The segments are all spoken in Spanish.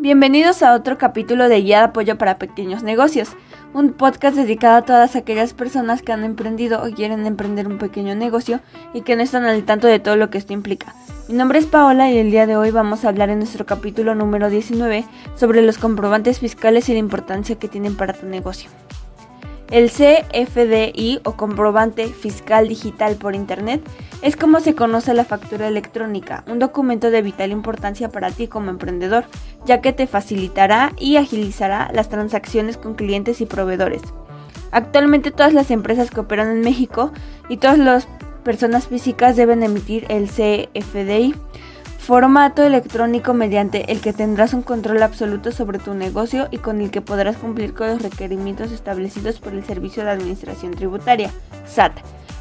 Bienvenidos a otro capítulo de Guía de Apoyo para Pequeños Negocios, un podcast dedicado a todas aquellas personas que han emprendido o quieren emprender un pequeño negocio y que no están al tanto de todo lo que esto implica. Mi nombre es Paola y el día de hoy vamos a hablar en nuestro capítulo número 19 sobre los comprobantes fiscales y la importancia que tienen para tu negocio. El CFDI o comprobante fiscal digital por Internet es como se conoce la factura electrónica, un documento de vital importancia para ti como emprendedor, ya que te facilitará y agilizará las transacciones con clientes y proveedores. Actualmente todas las empresas que operan en México y todas las personas físicas deben emitir el CFDI formato electrónico mediante el que tendrás un control absoluto sobre tu negocio y con el que podrás cumplir con los requerimientos establecidos por el Servicio de Administración Tributaria, SAT.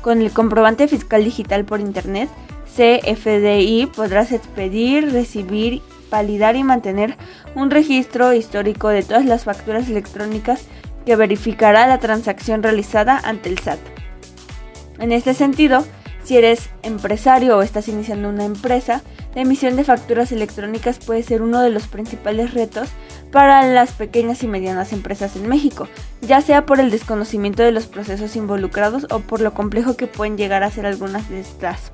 Con el comprobante fiscal digital por Internet, CFDI, podrás expedir, recibir, validar y mantener un registro histórico de todas las facturas electrónicas que verificará la transacción realizada ante el SAT. En este sentido, si eres empresario o estás iniciando una empresa, la emisión de facturas electrónicas puede ser uno de los principales retos para las pequeñas y medianas empresas en México, ya sea por el desconocimiento de los procesos involucrados o por lo complejo que pueden llegar a ser algunas de estas.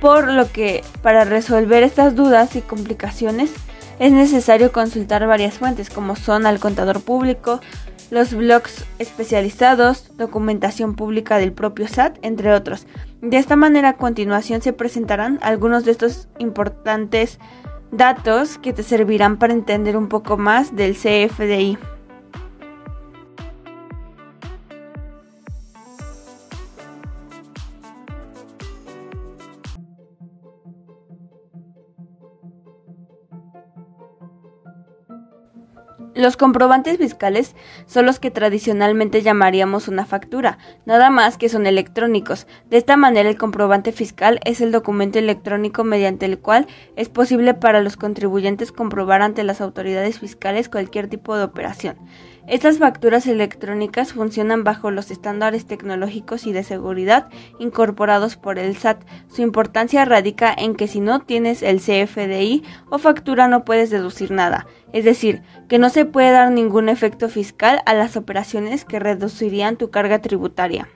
Por lo que, para resolver estas dudas y complicaciones, es necesario consultar varias fuentes como son al contador público, los blogs especializados, documentación pública del propio SAT, entre otros. De esta manera a continuación se presentarán algunos de estos importantes datos que te servirán para entender un poco más del CFDI. Los comprobantes fiscales son los que tradicionalmente llamaríamos una factura, nada más que son electrónicos. De esta manera el comprobante fiscal es el documento electrónico mediante el cual es posible para los contribuyentes comprobar ante las autoridades fiscales cualquier tipo de operación. Estas facturas electrónicas funcionan bajo los estándares tecnológicos y de seguridad incorporados por el SAT. Su importancia radica en que si no tienes el CFDI o factura no puedes deducir nada, es decir, que no se puede dar ningún efecto fiscal a las operaciones que reducirían tu carga tributaria.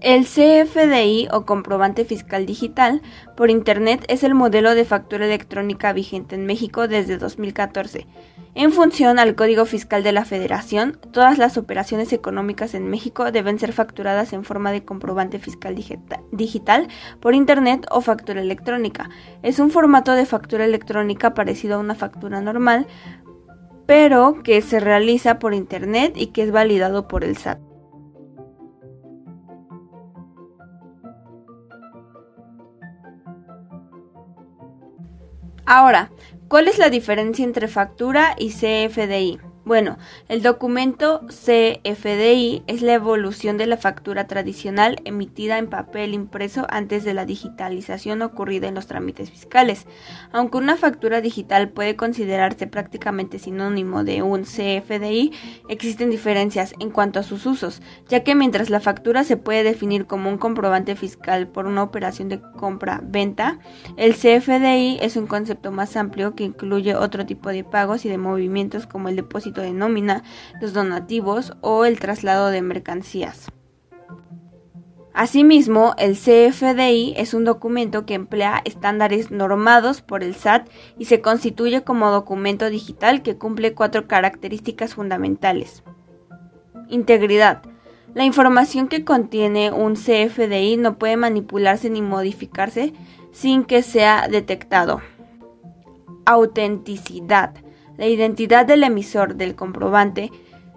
El CFDI o comprobante fiscal digital por Internet es el modelo de factura electrónica vigente en México desde 2014. En función al Código Fiscal de la Federación, todas las operaciones económicas en México deben ser facturadas en forma de comprobante fiscal digital por Internet o factura electrónica. Es un formato de factura electrónica parecido a una factura normal, pero que se realiza por Internet y que es validado por el SAT. Ahora, ¿cuál es la diferencia entre factura y CFDI? Bueno, el documento CFDI es la evolución de la factura tradicional emitida en papel impreso antes de la digitalización ocurrida en los trámites fiscales. Aunque una factura digital puede considerarse prácticamente sinónimo de un CFDI, existen diferencias en cuanto a sus usos, ya que mientras la factura se puede definir como un comprobante fiscal por una operación de compra-venta, el CFDI es un concepto más amplio que incluye otro tipo de pagos y de movimientos como el depósito de nómina, los donativos o el traslado de mercancías. Asimismo, el CFDI es un documento que emplea estándares normados por el SAT y se constituye como documento digital que cumple cuatro características fundamentales. Integridad. La información que contiene un CFDI no puede manipularse ni modificarse sin que sea detectado. Autenticidad. La identidad del emisor del comprobante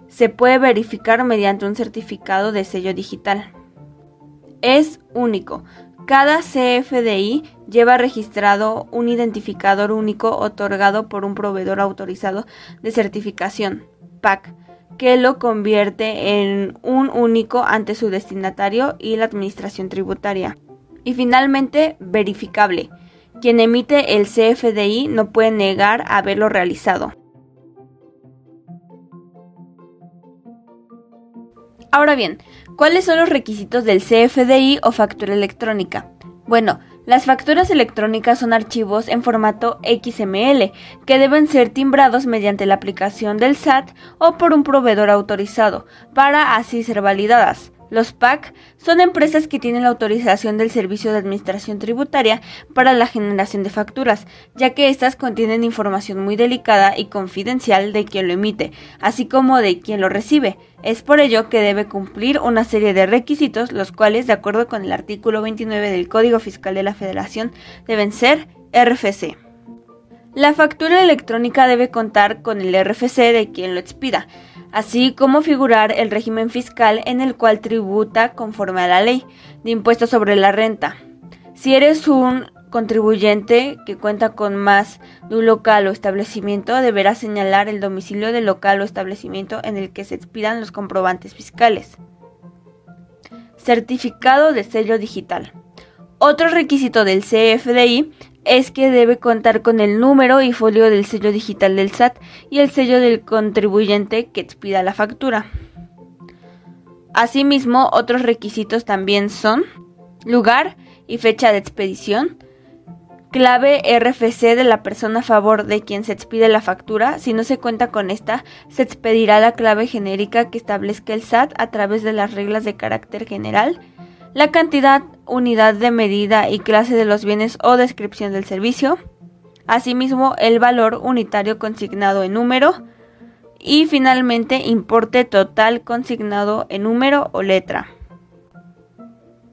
se puede verificar mediante un certificado de sello digital. Es único. Cada CFDI lleva registrado un identificador único otorgado por un proveedor autorizado de certificación, PAC, que lo convierte en un único ante su destinatario y la administración tributaria. Y finalmente, verificable. Quien emite el CFDI no puede negar haberlo realizado. Ahora bien, ¿Cuáles son los requisitos del CFDI o factura electrónica? Bueno, las facturas electrónicas son archivos en formato XML que deben ser timbrados mediante la aplicación del SAT o por un proveedor autorizado para así ser validadas. Los PAC son empresas que tienen la autorización del Servicio de Administración Tributaria para la generación de facturas, ya que éstas contienen información muy delicada y confidencial de quien lo emite, así como de quien lo recibe. Es por ello que debe cumplir una serie de requisitos, los cuales, de acuerdo con el artículo 29 del Código Fiscal de la Federación, deben ser RFC. La factura electrónica debe contar con el RFC de quien lo expida así como figurar el régimen fiscal en el cual tributa conforme a la ley de impuestos sobre la renta. Si eres un contribuyente que cuenta con más de un local o establecimiento, deberá señalar el domicilio del local o establecimiento en el que se expidan los comprobantes fiscales. Certificado de sello digital. Otro requisito del CFDI es que debe contar con el número y folio del sello digital del SAT y el sello del contribuyente que expida la factura. Asimismo, otros requisitos también son lugar y fecha de expedición, clave RFC de la persona a favor de quien se expide la factura. Si no se cuenta con esta, se expedirá la clave genérica que establezca el SAT a través de las reglas de carácter general la cantidad, unidad de medida y clase de los bienes o descripción del servicio, asimismo el valor unitario consignado en número y finalmente importe total consignado en número o letra.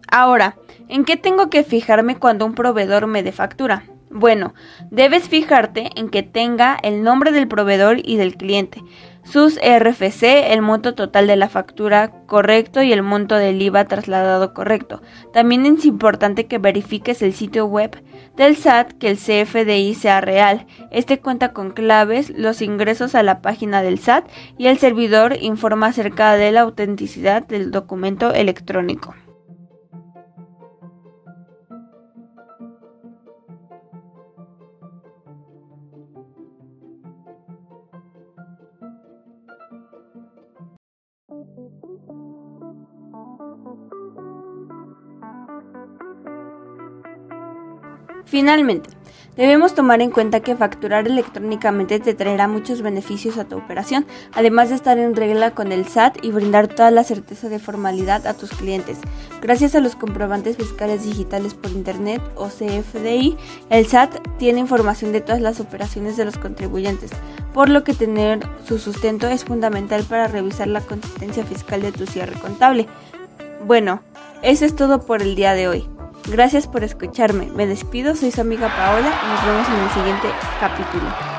Ahora, ¿en qué tengo que fijarme cuando un proveedor me dé factura? Bueno, debes fijarte en que tenga el nombre del proveedor y del cliente, sus RFC, el monto total de la factura correcto y el monto del IVA trasladado correcto. También es importante que verifiques el sitio web del SAT que el CFDI sea real. Este cuenta con claves, los ingresos a la página del SAT y el servidor informa acerca de la autenticidad del documento electrónico. Finalmente, debemos tomar en cuenta que facturar electrónicamente te traerá muchos beneficios a tu operación, además de estar en regla con el SAT y brindar toda la certeza de formalidad a tus clientes. Gracias a los comprobantes fiscales digitales por Internet o CFDI, el SAT tiene información de todas las operaciones de los contribuyentes, por lo que tener su sustento es fundamental para revisar la consistencia fiscal de tu cierre contable. Bueno, eso es todo por el día de hoy. Gracias por escucharme. Me despido, soy su amiga Paola y nos vemos en el siguiente capítulo.